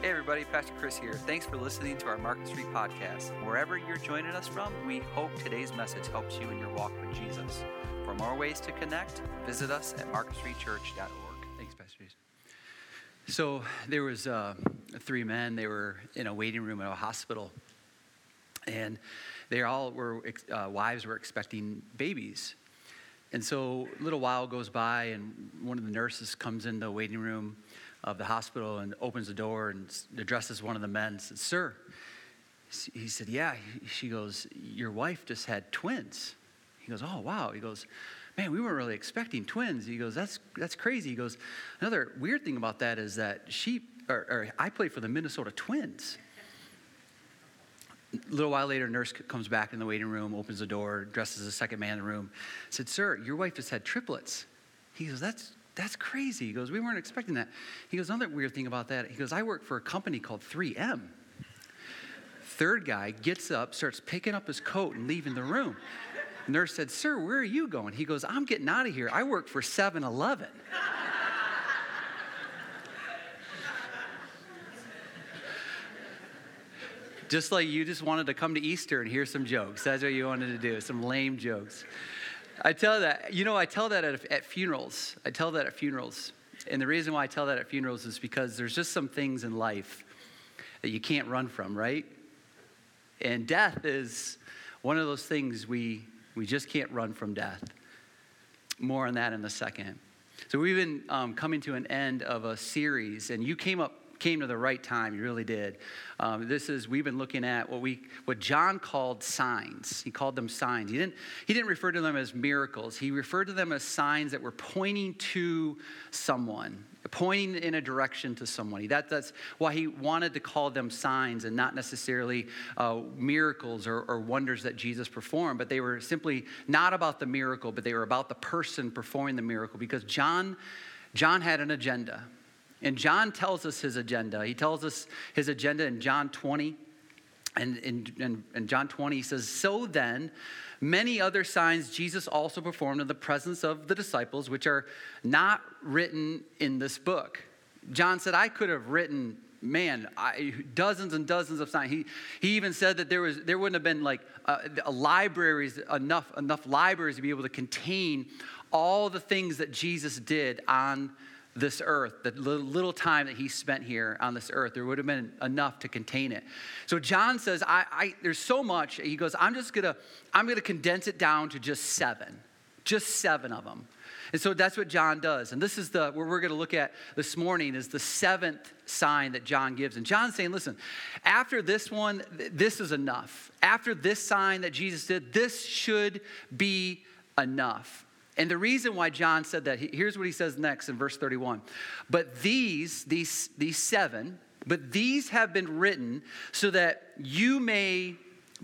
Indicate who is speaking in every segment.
Speaker 1: Hey everybody, Pastor Chris here. Thanks for listening to our Market Street podcast. Wherever you're joining us from, we hope today's message helps you in your walk with Jesus. For more ways to connect, visit us at marketstreetchurch.org. Thanks, Pastor Jason. So there was uh, three men. They were in a waiting room at a hospital, and they all were uh, wives were expecting babies. And so a little while goes by, and one of the nurses comes in the waiting room of the hospital and opens the door and addresses one of the men and says, Sir, he said, Yeah. She goes, Your wife just had twins. He goes, Oh, wow. He goes, Man, we weren't really expecting twins. He goes, That's, that's crazy. He goes, Another weird thing about that is that she, or, or I played for the Minnesota Twins. A little while later, nurse comes back in the waiting room, opens the door, dresses the second man in the room, said, Sir, your wife just had triplets. He goes, That's that's crazy. He goes, We weren't expecting that. He goes, Another weird thing about that, he goes, I work for a company called 3M. Third guy gets up, starts picking up his coat and leaving the room. Nurse said, Sir, where are you going? He goes, I'm getting out of here. I work for 7 Eleven. just like you just wanted to come to Easter and hear some jokes. That's what you wanted to do, some lame jokes. I tell that, you know, I tell that at, at funerals. I tell that at funerals. And the reason why I tell that at funerals is because there's just some things in life that you can't run from, right? And death is one of those things we, we just can't run from death. More on that in a second. So we've been um, coming to an end of a series, and you came up came to the right time. You really did. Um, this is we've been looking at what we what John called signs. He called them signs. He didn't he didn't refer to them as miracles. He referred to them as signs that were pointing to someone, pointing in a direction to somebody. That, that's why he wanted to call them signs and not necessarily uh, miracles or, or wonders that Jesus performed. But they were simply not about the miracle, but they were about the person performing the miracle. Because John John had an agenda. And John tells us his agenda. He tells us his agenda in John 20. And in, in, John 20, he says, So then, many other signs Jesus also performed in the presence of the disciples, which are not written in this book. John said, I could have written man, I, dozens and dozens of signs. He, he even said that there, was, there wouldn't have been like uh, libraries, enough, enough libraries to be able to contain all the things that Jesus did on this earth, the little time that he spent here on this earth, there would have been enough to contain it. So John says, I, I, there's so much. He goes, I'm just gonna, I'm gonna condense it down to just seven, just seven of them. And so that's what John does. And this is the, where we're going to look at this morning is the seventh sign that John gives. And John's saying, listen, after this one, this is enough. After this sign that Jesus did, this should be enough. And the reason why John said that, here's what he says next in verse 31. But these, these, these seven, but these have been written so that you may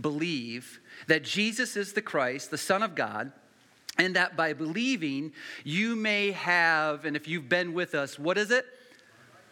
Speaker 1: believe that Jesus is the Christ, the Son of God, and that by believing you may have, and if you've been with us, what is it?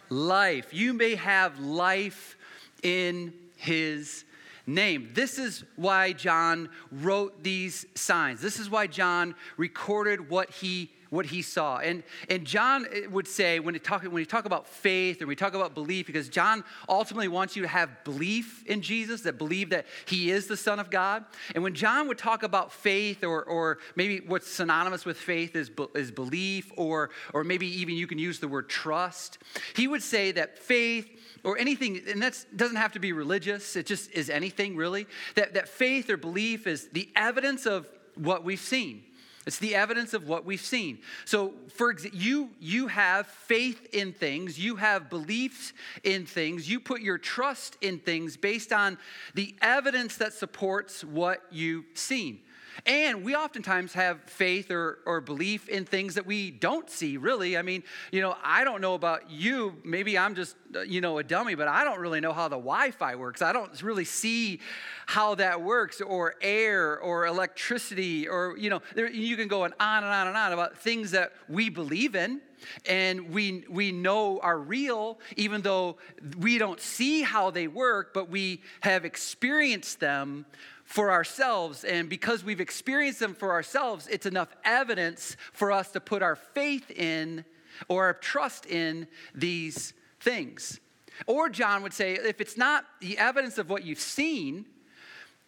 Speaker 1: Life. You may have life in his name. This is why John wrote these signs. This is why John recorded what he what he saw. And, and John would say, when he, talk, when he talk about faith or we talk about belief, because John ultimately wants you to have belief in Jesus, that believe that he is the Son of God. And when John would talk about faith, or, or maybe what's synonymous with faith is, is belief, or, or maybe even you can use the word trust, he would say that faith or anything, and that doesn't have to be religious, it just is anything really, that, that faith or belief is the evidence of what we've seen. It's the evidence of what we've seen. So, for example, you you have faith in things, you have beliefs in things, you put your trust in things based on the evidence that supports what you've seen. And we oftentimes have faith or, or belief in things that we don't see, really. I mean, you know, I don't know about you. Maybe I'm just, uh, you know, a dummy, but I don't really know how the Wi Fi works. I don't really see how that works, or air, or electricity, or, you know, there, you can go on and on and on about things that we believe in and we, we know are real, even though we don't see how they work, but we have experienced them for ourselves. And because we've experienced them for ourselves, it's enough evidence for us to put our faith in or our trust in these things. Or John would say, if it's not the evidence of what you've seen,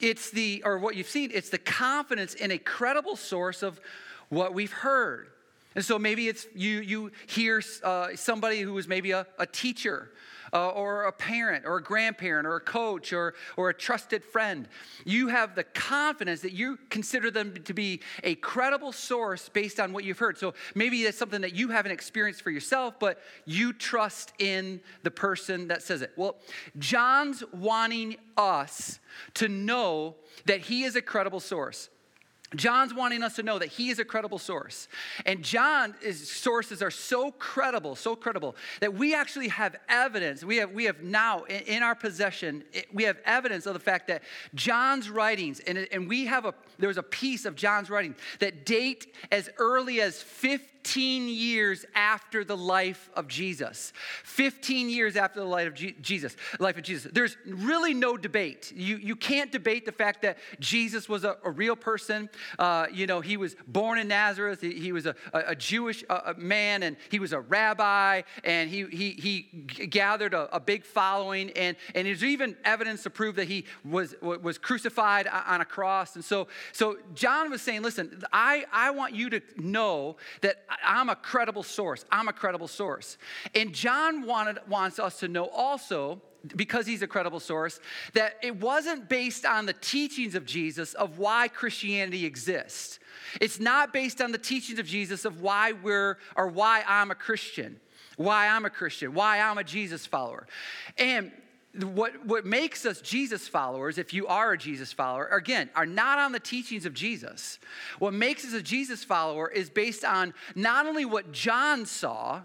Speaker 1: it's the, or what you've seen, it's the confidence in a credible source of what we've heard. And so maybe it's you, you hear uh, somebody who is maybe a, a teacher uh, or a parent or a grandparent or a coach or, or a trusted friend. You have the confidence that you consider them to be a credible source based on what you've heard. So maybe that's something that you haven't experienced for yourself, but you trust in the person that says it. Well, John's wanting us to know that he is a credible source. John's wanting us to know that he is a credible source. And John's sources are so credible, so credible, that we actually have evidence. We have, we have now in, in our possession, we have evidence of the fact that John's writings, and, and we have a, there was a piece of John's writing that date as early as 50 15 years after the life of Jesus. 15 years after the life of G- Jesus, life of Jesus. There's really no debate. You, you can't debate the fact that Jesus was a, a real person. Uh, you know, he was born in Nazareth. He, he was a, a Jewish uh, man, and he was a rabbi, and he, he, he gathered a, a big following. And, and there's even evidence to prove that he was, was crucified on a cross. And so, so John was saying, listen, I, I want you to know that I'm a credible source. I'm a credible source. And John wanted, wants us to know also, because he's a credible source, that it wasn't based on the teachings of Jesus of why Christianity exists. It's not based on the teachings of Jesus of why we're, or why I'm a Christian why I'm a Christian, why I'm a Jesus follower. And what, what makes us Jesus followers, if you are a Jesus follower, again, are not on the teachings of Jesus. What makes us a Jesus follower is based on not only what John saw,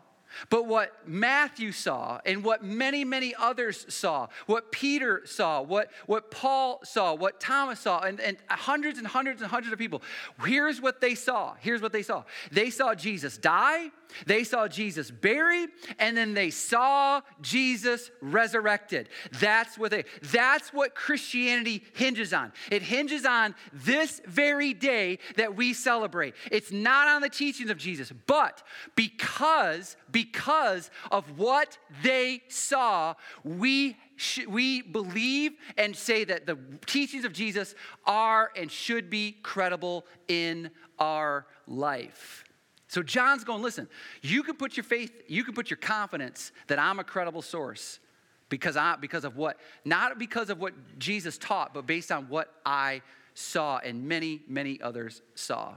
Speaker 1: but what Matthew saw and what many, many others saw, what Peter saw, what, what Paul saw, what Thomas saw, and, and hundreds and hundreds and hundreds of people, here's what they saw. Here's what they saw. They saw Jesus die, they saw Jesus buried, and then they saw Jesus resurrected. That's what they that's what Christianity hinges on. It hinges on this very day that we celebrate. It's not on the teachings of Jesus, but because because of what they saw, we we believe and say that the teachings of Jesus are and should be credible in our life. So John's going, listen, you can put your faith, you can put your confidence that I'm a credible source because I because of what not because of what Jesus taught, but based on what I saw and many, many others saw.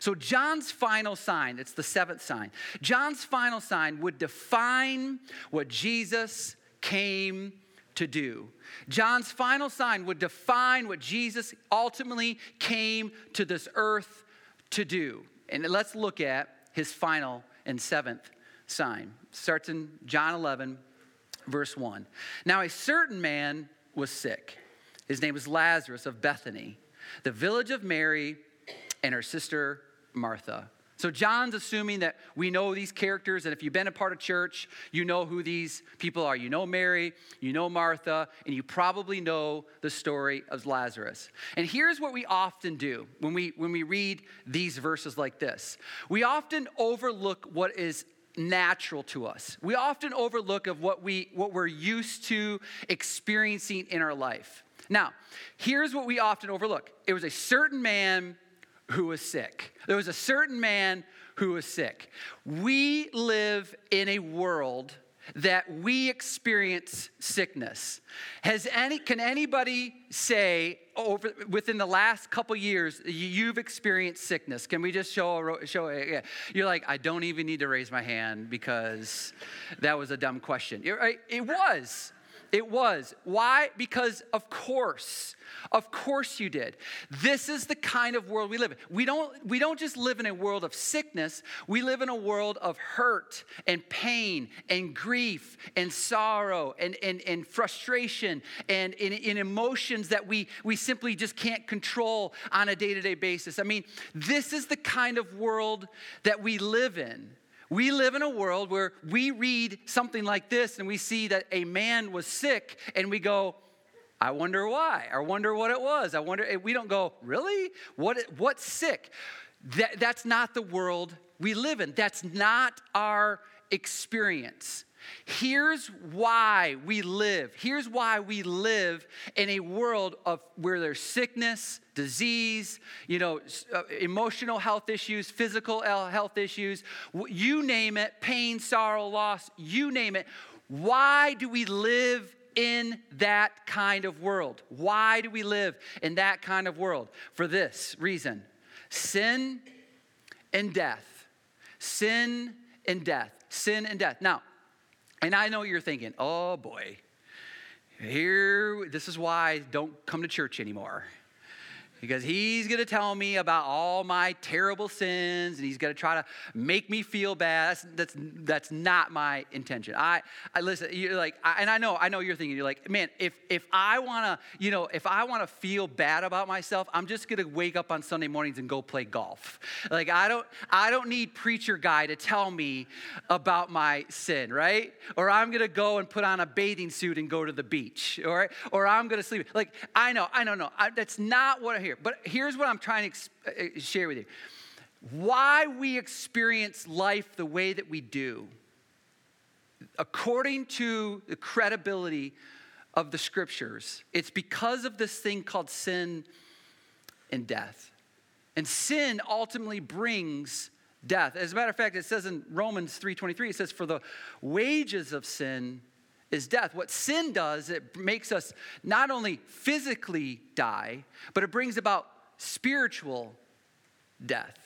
Speaker 1: So John's final sign, it's the seventh sign. John's final sign would define what Jesus came to do. John's final sign would define what Jesus ultimately came to this earth to do. And let's look at his final and seventh sign. Starts in John 11, verse 1. Now, a certain man was sick. His name was Lazarus of Bethany, the village of Mary and her sister Martha. So John's assuming that we know these characters, and if you've been a part of church, you know who these people are. You know Mary, you know Martha, and you probably know the story of Lazarus. And here's what we often do when we when we read these verses like this. We often overlook what is natural to us. We often overlook of what we what we're used to experiencing in our life. Now, here's what we often overlook. It was a certain man who was sick. There was a certain man who was sick. We live in a world that we experience sickness. Has any can anybody say over within the last couple years you've experienced sickness? Can we just show show yeah. You're like I don't even need to raise my hand because that was a dumb question. It, it was. It was. Why? Because of course. Of course you did. This is the kind of world we live in. We don't, we don't just live in a world of sickness, we live in a world of hurt and pain and grief and sorrow and, and, and frustration and in, in emotions that we, we simply just can't control on a day to day basis. I mean, this is the kind of world that we live in. We live in a world where we read something like this and we see that a man was sick and we go, I wonder why. I wonder what it was. I wonder, we don't go, really? What, what's sick? That, that's not the world we live in. That's not our experience. Here's why we live. Here's why we live in a world of where there's sickness, disease, you know, uh, emotional health issues, physical health issues, you name it, pain, sorrow, loss, you name it. Why do we live in that kind of world? Why do we live in that kind of world? For this reason sin and death. Sin and death. Sin and death. Now, and I know you're thinking, oh boy, here, this is why I don't come to church anymore because he's going to tell me about all my terrible sins and he's going to try to make me feel bad. That's, that's, that's not my intention. I, I listen you're like I, and i know i know you're thinking you're like man if if i want to you know if i want to feel bad about myself i'm just going to wake up on sunday mornings and go play golf. Like i don't i don't need preacher guy to tell me about my sin right? Or i'm going to go and put on a bathing suit and go to the beach or or i'm going to sleep. Like i know i don't know I, that's not what here. But here's what I'm trying to uh, share with you why we experience life the way that we do, according to the credibility of the scriptures, it's because of this thing called sin and death. And sin ultimately brings death. As a matter of fact, it says in Romans 3:23, it says, For the wages of sin is death. What sin does, it makes us not only physically die, but it brings about spiritual death.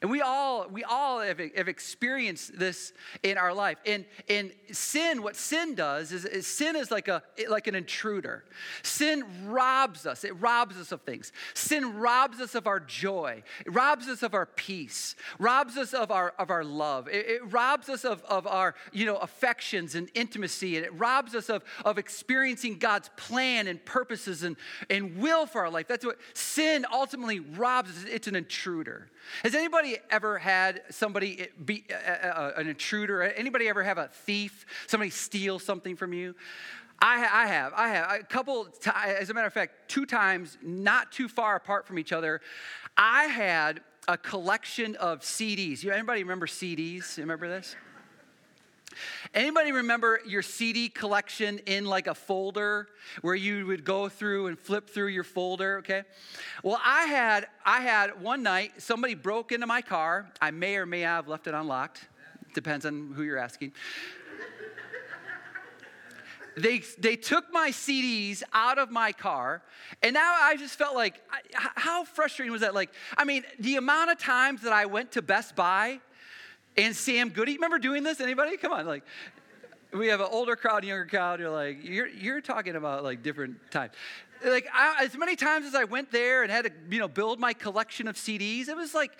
Speaker 1: And we all, we all have, have, experienced this in our life. And, and sin, what sin does is, is, sin is like, a, like an intruder. Sin robs us. It robs us of things. Sin robs us of our joy. It robs us of our peace. Robs us of our, of our love. It, it robs us of, of our you know, affections and intimacy. And it robs us of, of experiencing God's plan and purposes and, and will for our life. That's what sin ultimately robs us. It's an intruder. Has anybody ever had somebody be uh, uh, uh, an intruder? Anybody ever have a thief, somebody steal something from you? I, I have. I have. A couple, as a matter of fact, two times, not too far apart from each other, I had a collection of CDs. You, anybody remember CDs? Remember this? Anybody remember your CD collection in like a folder where you would go through and flip through your folder, okay? Well, I had I had one night somebody broke into my car. I may or may have left it unlocked. Depends on who you're asking. they, they took my CDs out of my car, and now I just felt like, how frustrating was that? Like, I mean, the amount of times that I went to Best Buy and Sam Goody. Remember doing this? Anybody? Come on, like we have an older crowd, younger crowd. You're like, you're you're talking about like different times. Like I, as many times as I went there and had to, you know, build my collection of CDs, it was like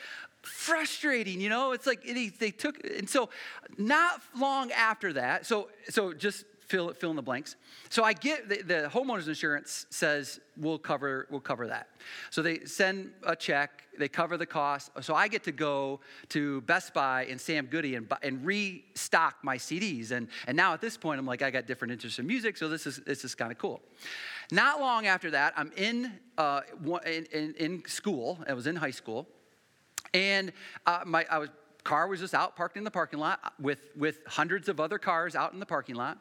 Speaker 1: frustrating. You know, it's like they, they took, and so not long after that. So so just fill fill in the blanks. So I get the, the homeowners insurance says we'll cover we'll cover that. So they send a check, they cover the cost. So I get to go to Best Buy and Sam Goody and, and restock my CDs. And and now at this point I'm like I got different interests in music, so this is this is kind of cool. Not long after that, I'm in, uh, in, in, in school. I was in high school, and uh, my I was car was just out parked in the parking lot uh, with, with hundreds of other cars out in the parking lot.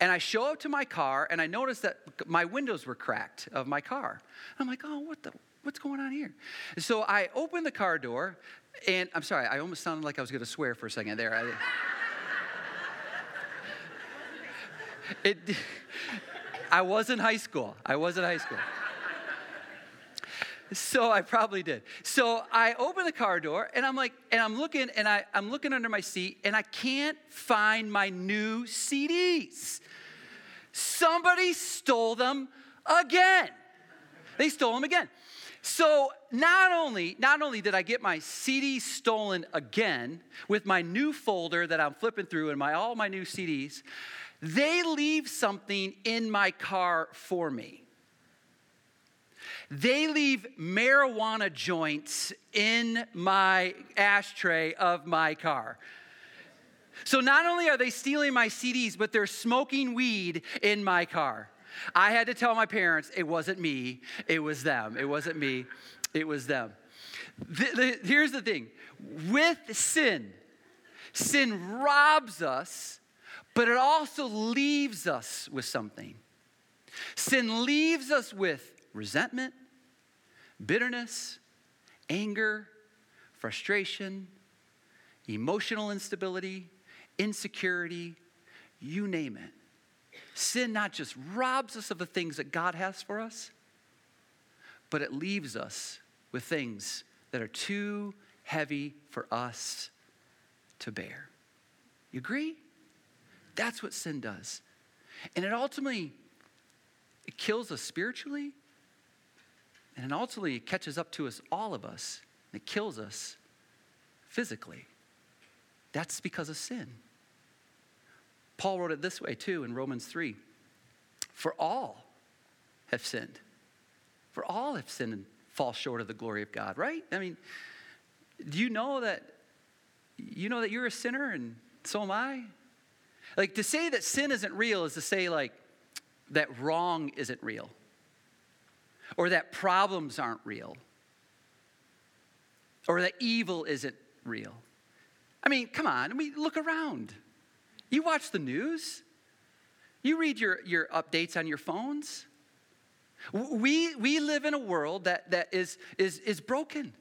Speaker 1: And I show up to my car and I notice that my windows were cracked of my car. I'm like, oh, what the, what's going on here? so I open the car door and I'm sorry, I almost sounded like I was going to swear for a second there. I, it, I was in high school. I was in high school. So I probably did. So I open the car door and I'm like, and I'm looking and I, I'm looking under my seat and I can't find my new CDs. Somebody stole them again. They stole them again. So not only, not only did I get my CDs stolen again with my new folder that I'm flipping through and my all my new CDs, they leave something in my car for me they leave marijuana joints in my ashtray of my car. So not only are they stealing my CDs, but they're smoking weed in my car. I had to tell my parents it wasn't me, it was them. It wasn't me, it was them. The, the, here's the thing with sin, sin robs us but it also leaves us with something. Sin leaves us with resentment, bitterness, anger, frustration, emotional instability, insecurity, you name it. Sin not just robs us of the things that God has for us, but it leaves us with things that are too heavy for us to bear. You agree? That's what sin does. And it ultimately it kills us spiritually, and ultimately, it catches up to us, all of us, and it kills us physically. That's because of sin. Paul wrote it this way too in Romans 3 For all have sinned. For all have sinned and fall short of the glory of God, right? I mean, do you know that you know that you're a sinner and so am I? Like to say that sin isn't real is to say like that wrong isn't real or that problems aren't real or that evil isn't real. I mean, come on, I mean, look around. You watch the news, you read your, your updates on your phones. We, we live in a world that, that is, is, is broken.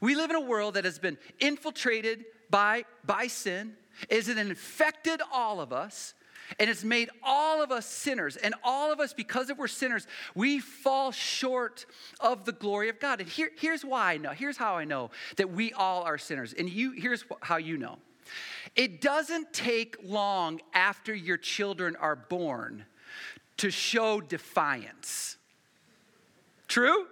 Speaker 1: We live in a world that has been infiltrated by, by sin, is it infected all of us, and it's made all of us sinners. And all of us, because of we're sinners, we fall short of the glory of God. And here, here's why I know. Here's how I know that we all are sinners. And you, here's how you know. It doesn't take long after your children are born to show defiance. True?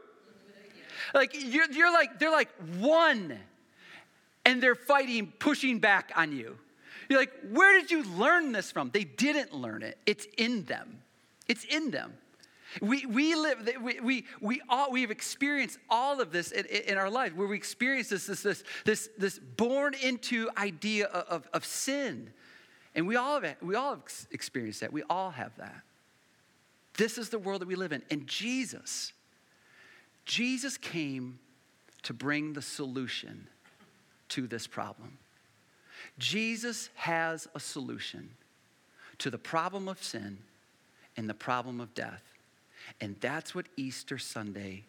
Speaker 1: Like you're, you're like, they're like one, and they're fighting, pushing back on you. You're like, where did you learn this from? They didn't learn it. It's in them. It's in them. We, we live, we, we, we all, we have experienced all of this in, in our life where we experience this, this, this, this, this born into idea of, of, of sin. And we all, have, we all have experienced that. We all have that. This is the world that we live in. And Jesus, Jesus came to bring the solution to this problem. Jesus has a solution to the problem of sin and the problem of death. And that's what Easter Sunday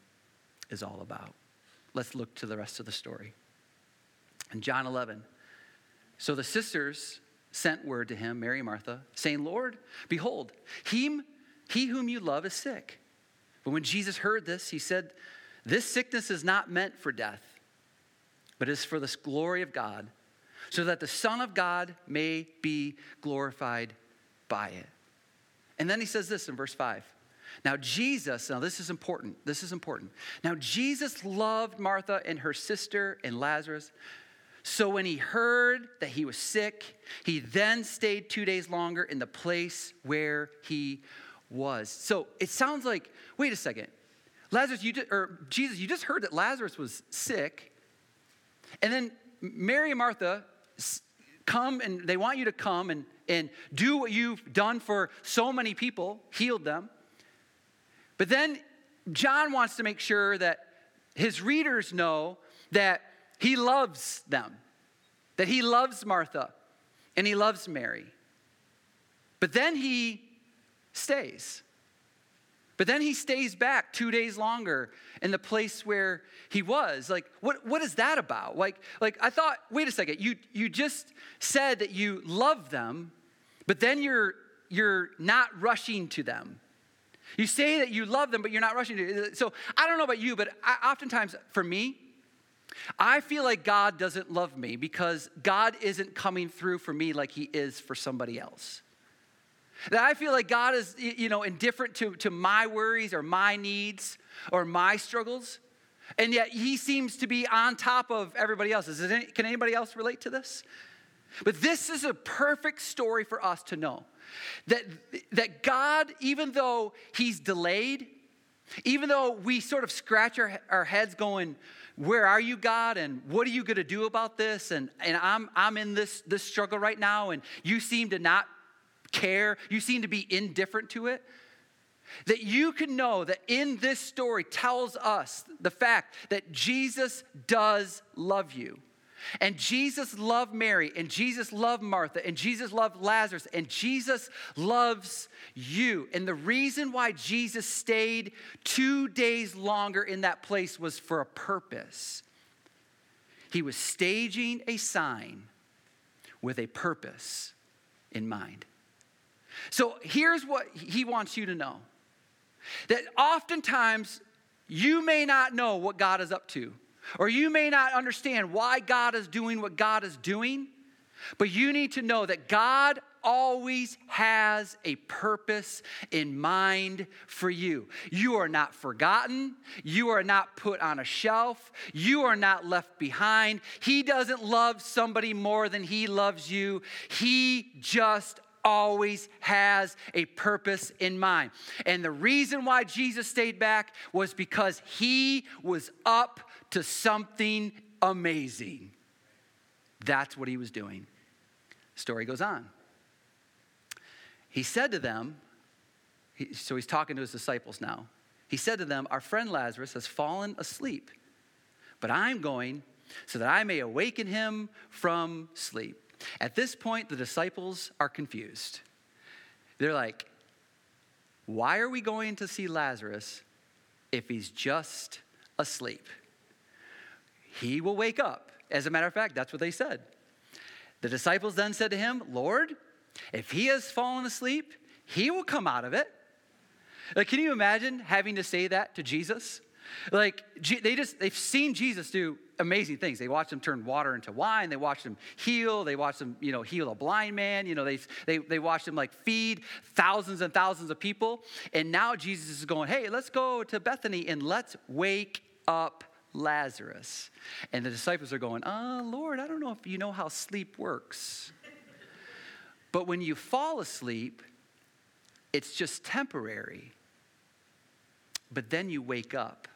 Speaker 1: is all about. Let's look to the rest of the story. In John 11, so the sisters sent word to him, Mary and Martha, saying, Lord, behold, he, he whom you love is sick. But when Jesus heard this, he said, This sickness is not meant for death, but is for the glory of God so that the Son of God may be glorified by it. And then he says this in verse 5. Now, Jesus, now this is important. This is important. Now, Jesus loved Martha and her sister and Lazarus. So when he heard that he was sick, he then stayed two days longer in the place where he was. So it sounds like, wait a second. Lazarus, you just, or Jesus, you just heard that Lazarus was sick. And then Mary and Martha come and they want you to come and, and do what you've done for so many people, healed them. But then John wants to make sure that his readers know that he loves them, that he loves Martha and he loves Mary. But then he stays. But then he stays back two days longer in the place where he was. Like, what, what is that about? Like, like, I thought, wait a second, you, you just said that you love them, but then you're, you're not rushing to them. You say that you love them, but you're not rushing to. them. So I don't know about you, but I, oftentimes for me, I feel like God doesn't love me because God isn't coming through for me like He is for somebody else. That I feel like God is, you know, indifferent to, to my worries or my needs or my struggles. And yet he seems to be on top of everybody else's. Any, can anybody else relate to this? But this is a perfect story for us to know that, that God, even though he's delayed, even though we sort of scratch our, our heads going, where are you, God? And what are you going to do about this? And, and I'm, I'm in this, this struggle right now, and you seem to not care, you seem to be indifferent to it. That you can know that in this story tells us the fact that Jesus does love you. And Jesus loved Mary, and Jesus loved Martha, and Jesus loved Lazarus, and Jesus loves you. And the reason why Jesus stayed two days longer in that place was for a purpose. He was staging a sign with a purpose in mind. So here's what he wants you to know that oftentimes you may not know what God is up to, or you may not understand why God is doing what God is doing, but you need to know that God always has a purpose in mind for you. You are not forgotten. You are not put on a shelf. You are not left behind. He doesn't love somebody more than he loves you. He just always has a purpose in mind. And the reason why Jesus stayed back was because he was up to something amazing. That's what he was doing. Story goes on. He said to them, he, so he's talking to his disciples now. He said to them, Our friend Lazarus has fallen asleep, but I'm going so that I may awaken him from sleep. At this point, the disciples are confused. They're like, Why are we going to see Lazarus if he's just asleep? He will wake up. As a matter of fact, that's what they said. The disciples then said to him, Lord, if he has fallen asleep, he will come out of it. Like, can you imagine having to say that to Jesus? Like they just they've seen Jesus do amazing things. They watched him turn water into wine. They watched him heal. They watched him, you know, heal a blind man. You know, they they they watched him like feed thousands and thousands of people. And now Jesus is going, hey, let's go to Bethany and let's wake up Lazarus. And the disciples are going, uh, Lord, I don't know if you know how sleep works. but when you fall asleep, it's just temporary. But then you wake up.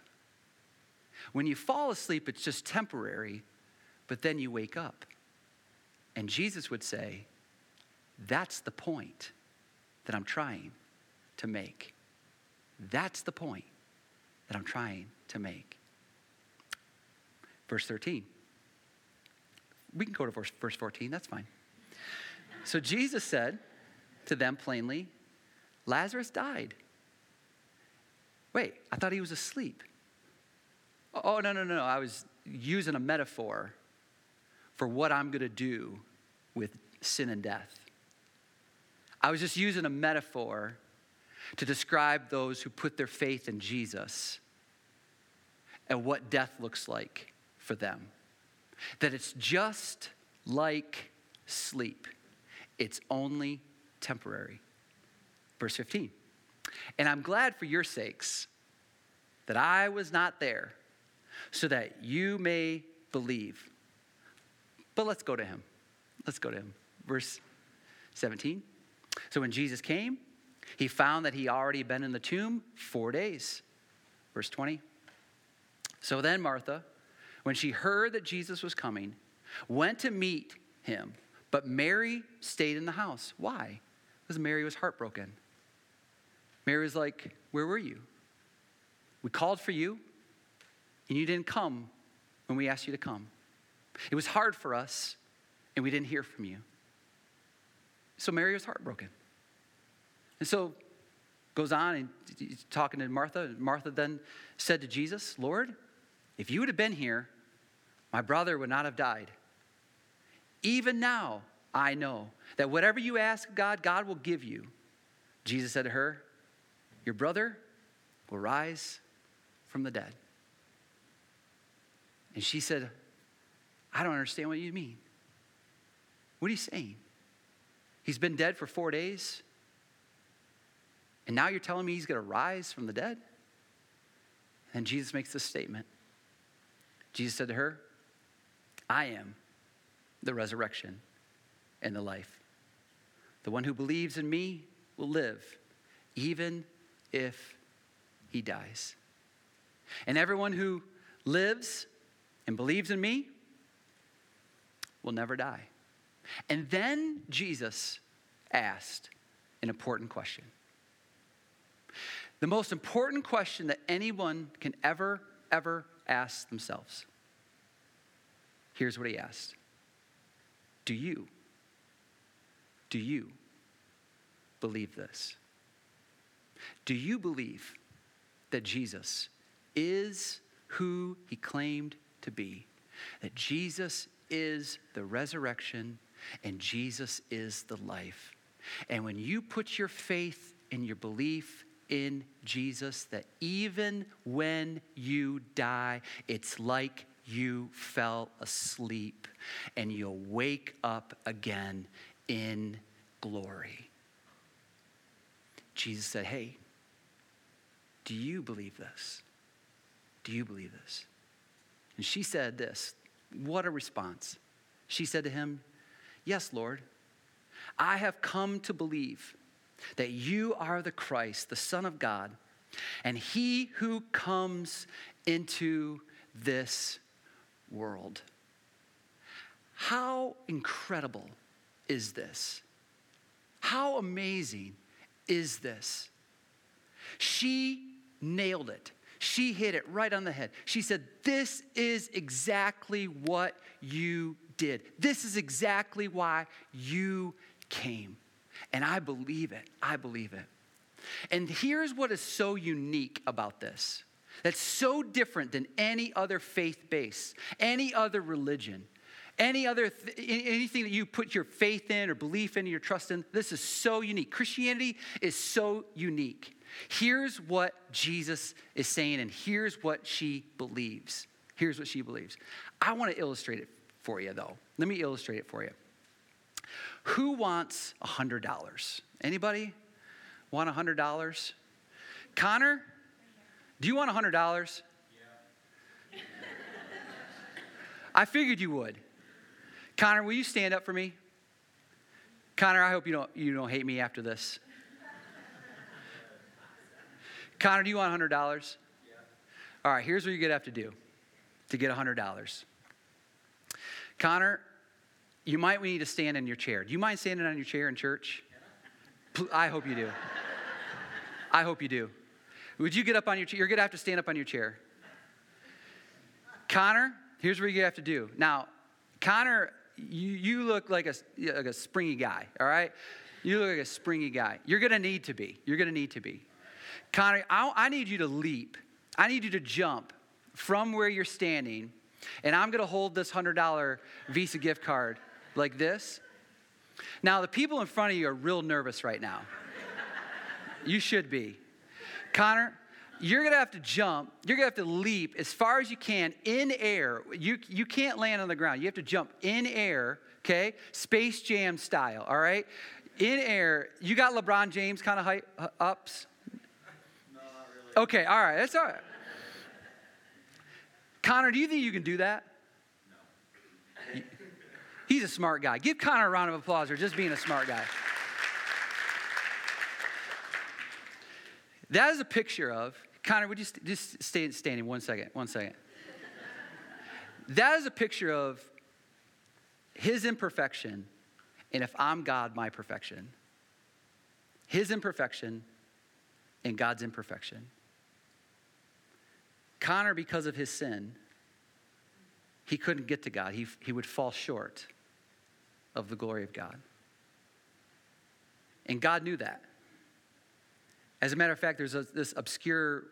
Speaker 1: When you fall asleep, it's just temporary, but then you wake up. And Jesus would say, That's the point that I'm trying to make. That's the point that I'm trying to make. Verse 13. We can go to verse, verse 14, that's fine. So Jesus said to them plainly, Lazarus died. Wait, I thought he was asleep. Oh, no, no, no. I was using a metaphor for what I'm going to do with sin and death. I was just using a metaphor to describe those who put their faith in Jesus and what death looks like for them. That it's just like sleep, it's only temporary. Verse 15. And I'm glad for your sakes that I was not there so that you may believe. But let's go to him. Let's go to him. Verse 17. So when Jesus came, he found that he already been in the tomb four days. Verse 20. So then Martha, when she heard that Jesus was coming, went to meet him, but Mary stayed in the house. Why? Because Mary was heartbroken. Mary was like, Where were you? We called for you, and you didn't come when we asked you to come. It was hard for us, and we didn't hear from you. So Mary was heartbroken. And so goes on and talking to Martha. Martha then said to Jesus, Lord, if you would have been here, my brother would not have died. Even now, I know that whatever you ask God, God will give you. Jesus said to her, Your brother will rise from the dead. And she said, I don't understand what you mean. What are you saying? He's been dead for four days, and now you're telling me he's going to rise from the dead? And Jesus makes this statement. Jesus said to her, I am the resurrection and the life. The one who believes in me will live, even if he dies. And everyone who lives and believes in me will never die. And then Jesus asked an important question. The most important question that anyone can ever, ever ask themselves. here's what he asked Do you, do you believe this? Do you believe that Jesus is who he claimed to be? That Jesus is the resurrection and Jesus is the life. And when you put your faith and your belief in Jesus, that even when you die, it's like you fell asleep and you'll wake up again in glory. Jesus said, Hey, do you believe this? Do you believe this? And she said this. What a response. She said to him, Yes, Lord. I have come to believe that you are the Christ, the Son of God, and he who comes into this world. How incredible is this? How amazing is this? She nailed it. She hit it right on the head. She said, This is exactly what you did. This is exactly why you came. And I believe it. I believe it. And here's what is so unique about this that's so different than any other faith base, any other religion, any other th- anything that you put your faith in or belief in or your trust in. This is so unique. Christianity is so unique. Here's what Jesus is saying, and here's what she believes. Here's what she believes. I want to illustrate it for you, though. Let me illustrate it for you. Who wants $100? Anybody want $100? Connor, do you want $100? Yeah. I figured you would. Connor, will you stand up for me? Connor, I hope you don't, you don't hate me after this. Connor, do you want $100? Yeah. All right, here's what you're going to have to do to get $100. Connor, you might need to stand in your chair. Do you mind standing on your chair in church? I hope you do. I hope you do. Would you get up on your chair? You're going to have to stand up on your chair. Connor, here's what you have to do. Now, Connor, you, you look like a, like a springy guy, all right? You look like a springy guy. You're going to need to be. You're going to need to be. Connor, I, I need you to leap. I need you to jump from where you're standing, and I'm going to hold this $100 Visa gift card like this. Now, the people in front of you are real nervous right now. you should be. Connor, you're gonna have to jump, you're gonna have to leap as far as you can in air. You, you can't land on the ground. You have to jump in air, okay? Space Jam style, all right? In air, you got LeBron James kind of uh, ups? No, not really. Okay, all right, that's all right. Connor, do you think you can do that? No. He's a smart guy. Give Connor a round of applause for just being a smart guy. That is a picture of, Connor, would you st- just stay standing one second, one second. that is a picture of his imperfection, and if I'm God, my perfection. His imperfection and God's imperfection. Connor, because of his sin, he couldn't get to God. He, he would fall short of the glory of God. And God knew that. As a matter of fact, there's a, this obscure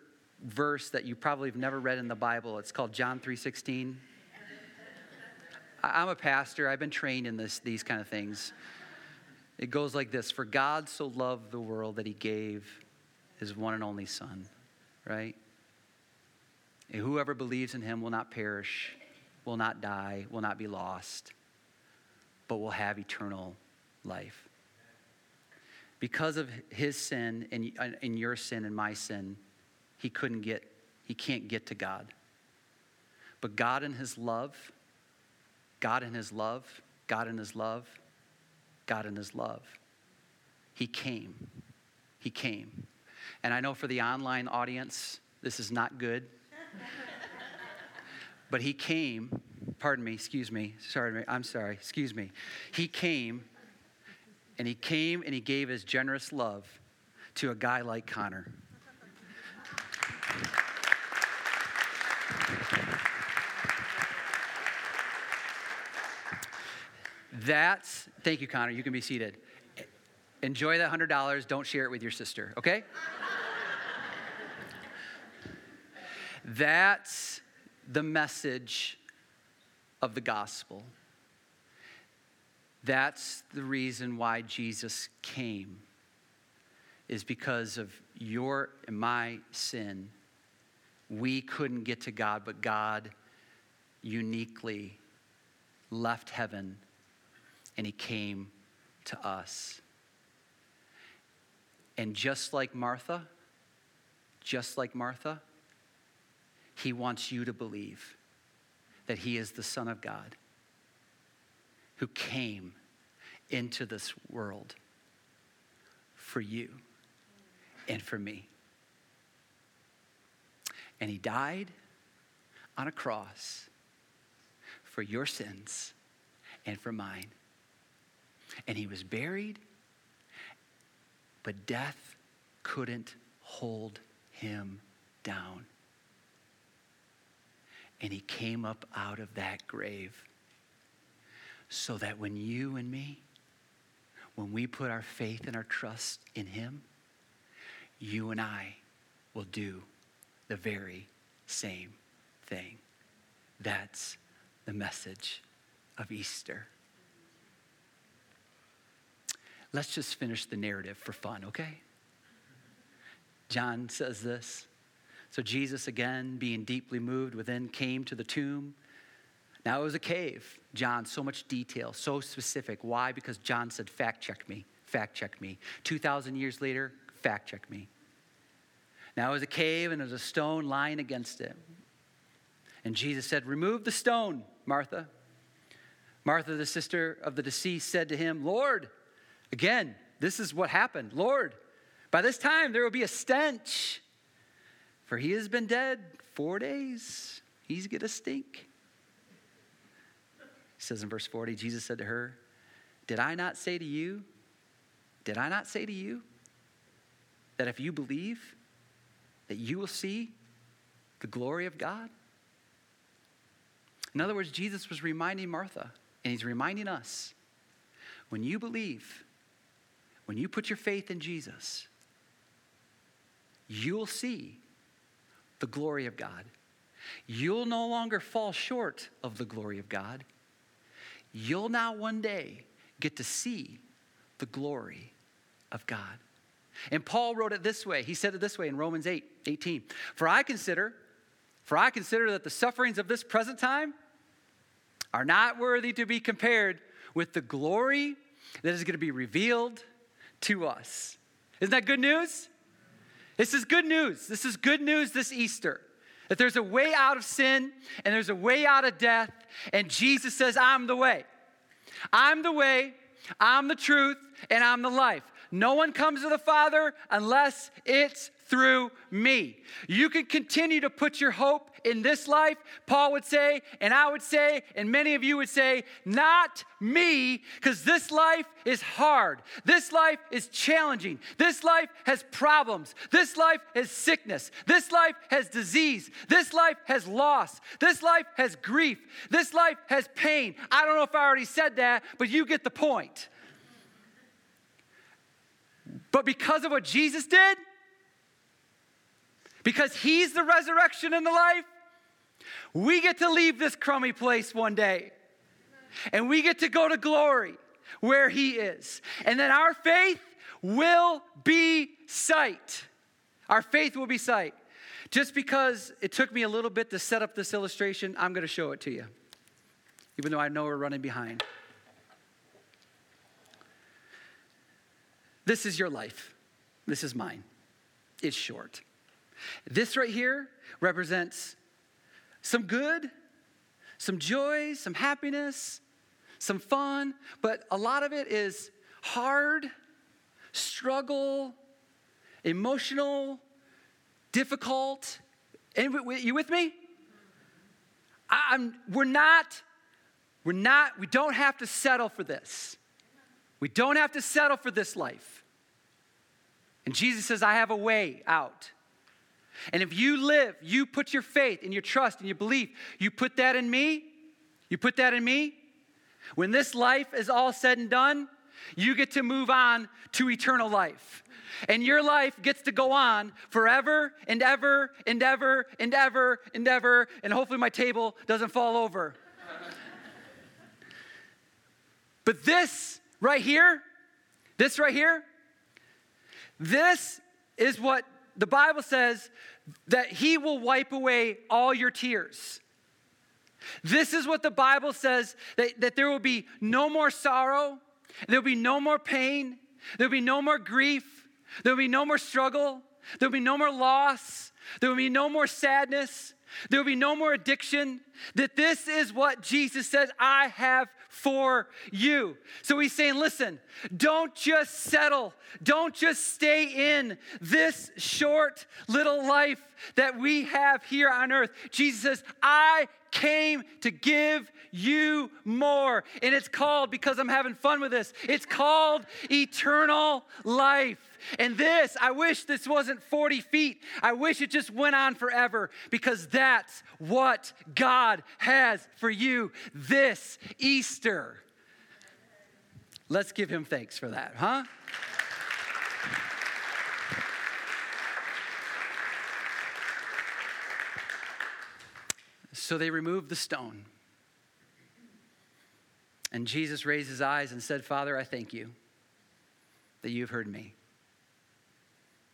Speaker 1: verse that you probably have never read in the Bible. It's called John 3:16. I'm a pastor. I've been trained in this, these kind of things. It goes like this For God so loved the world that he gave his one and only Son, right? And whoever believes in him will not perish, will not die, will not be lost, but will have eternal life. Because of his sin and, and your sin and my sin, he couldn't get, he can't get to God. But God in his love, God in his love, God in his love, God in his love, he came. He came. And I know for the online audience, this is not good. But he came pardon me, excuse me, sorry, I'm sorry, excuse me. He came, and he came and he gave his generous love to a guy like Connor. That's, thank you, Connor. You can be seated. Enjoy that $100. Don't share it with your sister, okay? That's the message of the gospel. That's the reason why Jesus came, is because of your and my sin. We couldn't get to God, but God uniquely left heaven and he came to us. And just like Martha, just like Martha, he wants you to believe that he is the Son of God who came into this world for you and for me. And he died on a cross for your sins and for mine. And he was buried, but death couldn't hold him down. And he came up out of that grave so that when you and me, when we put our faith and our trust in him, you and I will do the very same thing. That's the message of Easter. Let's just finish the narrative for fun, okay? John says this. So Jesus, again, being deeply moved within, came to the tomb. Now it was a cave. John, so much detail, so specific. Why? Because John said, fact check me, fact check me. 2,000 years later, fact check me. Now it was a cave and there was a stone lying against it. And Jesus said, Remove the stone, Martha. Martha, the sister of the deceased, said to him, Lord, again, this is what happened. Lord, by this time there will be a stench, for he has been dead four days. He's going to stink. He says in verse 40, Jesus said to her, Did I not say to you, did I not say to you that if you believe, that you will see the glory of God? In other words, Jesus was reminding Martha, and he's reminding us when you believe, when you put your faith in Jesus, you'll see the glory of God. You'll no longer fall short of the glory of God. You'll now one day get to see the glory of God. And Paul wrote it this way. He said it this way in Romans 8 18. For I consider, for I consider that the sufferings of this present time are not worthy to be compared with the glory that is going to be revealed to us. Isn't that good news? This is good news. This is good news this Easter. That there's a way out of sin and there's a way out of death, and Jesus says, I'm the way. I'm the way, I'm the truth, and I'm the life. No one comes to the Father unless it's through me. You can continue to put your hope in this life, Paul would say, and I would say, and many of you would say, not me, because this life is hard. This life is challenging. This life has problems. This life has sickness. This life has disease. This life has loss. This life has grief. This life has pain. I don't know if I already said that, but you get the point. But because of what Jesus did, because he's the resurrection and the life, we get to leave this crummy place one day. And we get to go to glory where he is. And then our faith will be sight. Our faith will be sight. Just because it took me a little bit to set up this illustration, I'm going to show it to you, even though I know we're running behind. This is your life. This is mine. It's short. This right here represents some good, some joy, some happiness, some fun, but a lot of it is hard, struggle, emotional, difficult. And you with me? I'm, we're not, we're not, we don't have to settle for this. We don't have to settle for this life. And Jesus says, I have a way out. And if you live, you put your faith and your trust and your belief, you put that in me, you put that in me, When this life is all said and done, you get to move on to eternal life. And your life gets to go on forever and ever and ever and ever and ever. And hopefully, my table doesn't fall over. but this right here, this right here, this is what the Bible says that He will wipe away all your tears. This is what the Bible says that, that there will be no more sorrow, there will be no more pain, there will be no more grief, there will be no more struggle, there will be no more loss, there will be no more sadness, there will be no more addiction. That this is what Jesus says I have for you. So he's saying, listen, don't just settle, don't just stay in this short little life that we have here on earth. Jesus says, I came to give you more. And it's called, because I'm having fun with this, it's called eternal life. And this, I wish this wasn't 40 feet. I wish it just went on forever because that's what God has for you this Easter. Let's give him thanks for that, huh? So they removed the stone. And Jesus raised his eyes and said, Father, I thank you that you've heard me.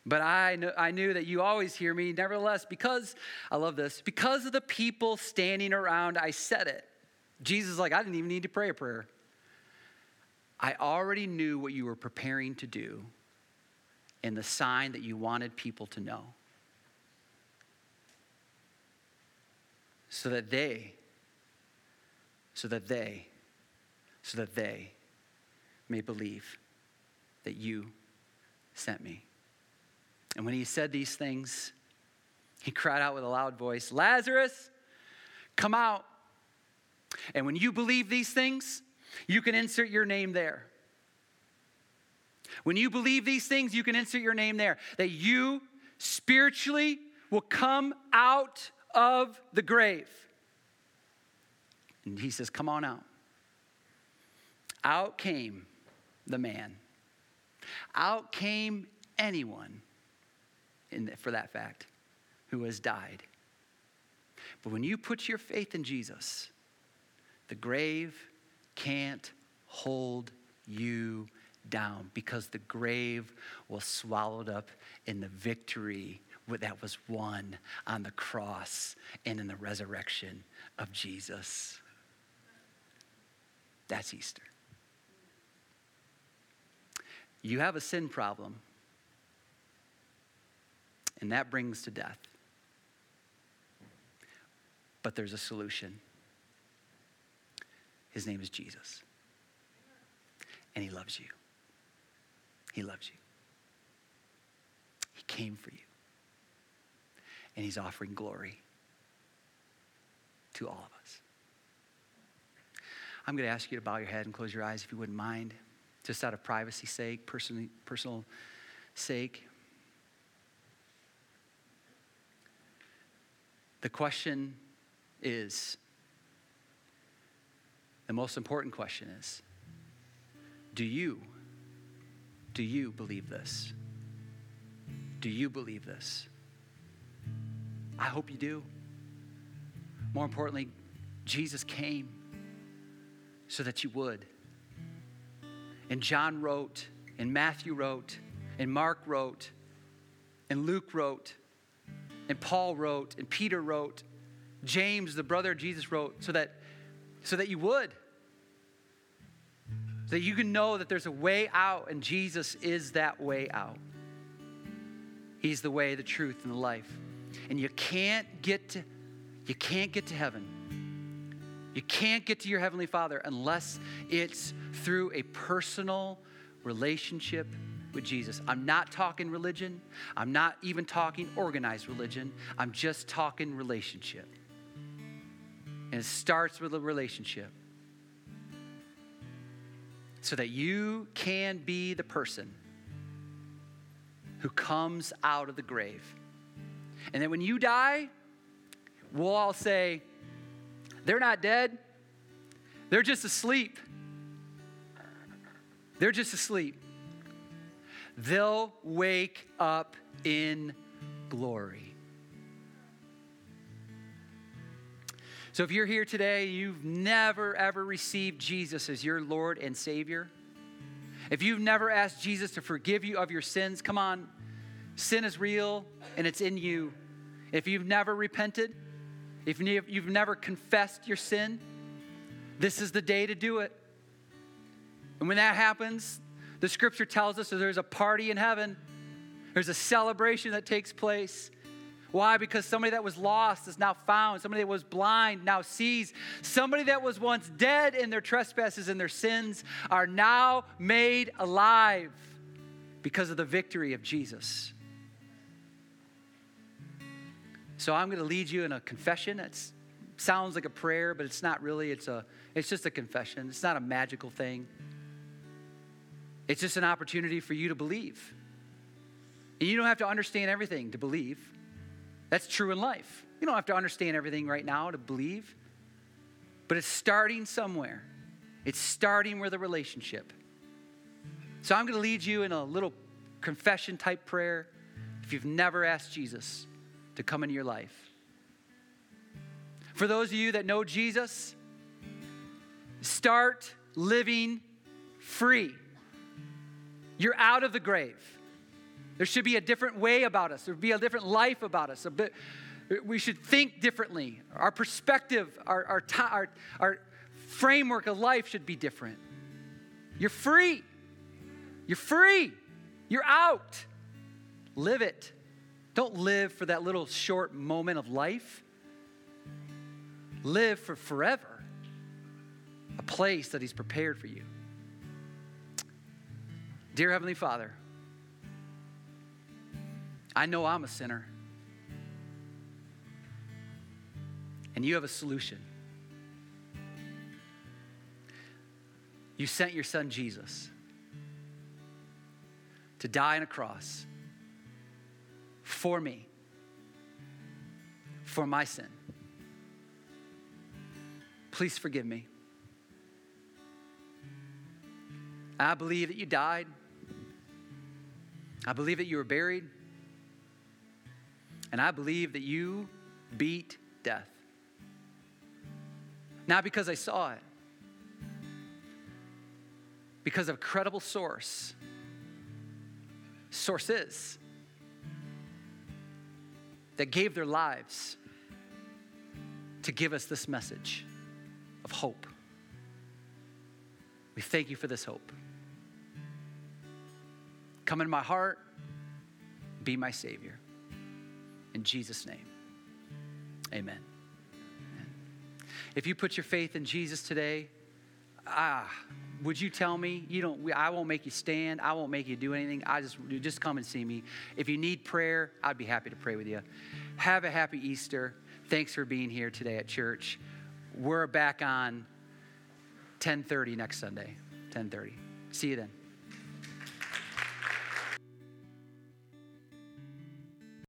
Speaker 1: But I, kn- I knew that you always hear me. Nevertheless, because, I love this, because of the people standing around, I said it. Jesus like, I didn't even need to pray a prayer. I already knew what you were preparing to do and the sign that you wanted people to know. So that they, so that they, so that they may believe that you sent me. And when he said these things, he cried out with a loud voice, Lazarus, come out. And when you believe these things, you can insert your name there. When you believe these things, you can insert your name there. That you spiritually will come out of the grave. And he says, Come on out. Out came the man. Out came anyone the, for that fact, who has died. But when you put your faith in Jesus, the grave can't hold you down because the grave was swallowed up in the victory that was won on the cross and in the resurrection of Jesus. That's Easter. You have a sin problem and that brings to death. But there's a solution. His name is Jesus. And he loves you. He loves you. He came for you. And he's offering glory to all of us. I'm going to ask you to bow your head and close your eyes if you wouldn't mind, just out of privacy sake, personal, personal sake. The question is the most important question is do you do you believe this? Do you believe this? I hope you do. More importantly, Jesus came so that you would. And John wrote, and Matthew wrote, and Mark wrote, and Luke wrote and Paul wrote, and Peter wrote, James, the brother of Jesus, wrote, so that, so that you would. So that you can know that there's a way out, and Jesus is that way out. He's the way, the truth, and the life. And you can't get to, you can't get to heaven. You can't get to your Heavenly Father unless it's through a personal relationship with Jesus. I'm not talking religion. I'm not even talking organized religion. I'm just talking relationship. And it starts with a relationship. So that you can be the person who comes out of the grave. And then when you die, we'll all say, they're not dead, They're just asleep. They're just asleep. They'll wake up in glory. So if you're here today, you've never ever received Jesus as your Lord and Savior. If you've never asked Jesus to forgive you of your sins, come on. Sin is real and it's in you. If you've never repented, if you've never confessed your sin, this is the day to do it. And when that happens, the scripture tells us that there's a party in heaven, there's a celebration that takes place. Why? Because somebody that was lost is now found. Somebody that was blind now sees. Somebody that was once dead in their trespasses and their sins are now made alive because of the victory of Jesus. So I'm going to lead you in a confession. It sounds like a prayer, but it's not really. It's, a, it's just a confession. It's not a magical thing. It's just an opportunity for you to believe. And you don't have to understand everything to believe. That's true in life. You don't have to understand everything right now to believe, but it's starting somewhere. It's starting with a relationship. So I'm going to lead you in a little confession type prayer if you've never asked Jesus to come into your life. For those of you that know Jesus, start living free. You're out of the grave. There should be a different way about us. There should be a different life about us. Bit, we should think differently. Our perspective, our, our, our, our framework of life should be different. You're free. You're free. You're out. Live it. Don't live for that little short moment of life. Live for forever, a place that He's prepared for you. Dear Heavenly Father, I know I'm a sinner. And you have a solution. You sent your son Jesus to die on a cross for me, for my sin. Please forgive me. I believe that you died. I believe that you were buried. And I believe that you beat death. Not because I saw it, because of credible source. Sources that gave their lives to give us this message of hope. We thank you for this hope. Come into my heart, be my Savior. In Jesus' name, amen. If you put your faith in Jesus today, ah, would you tell me? You don't i won't make you stand. I won't make you do anything. I just just come and see me. If you need prayer i'd be happy to pray with you. Have a happy easter. Thanks for being here today at church. We're back on 10.30 next sunday. 10.30 see you then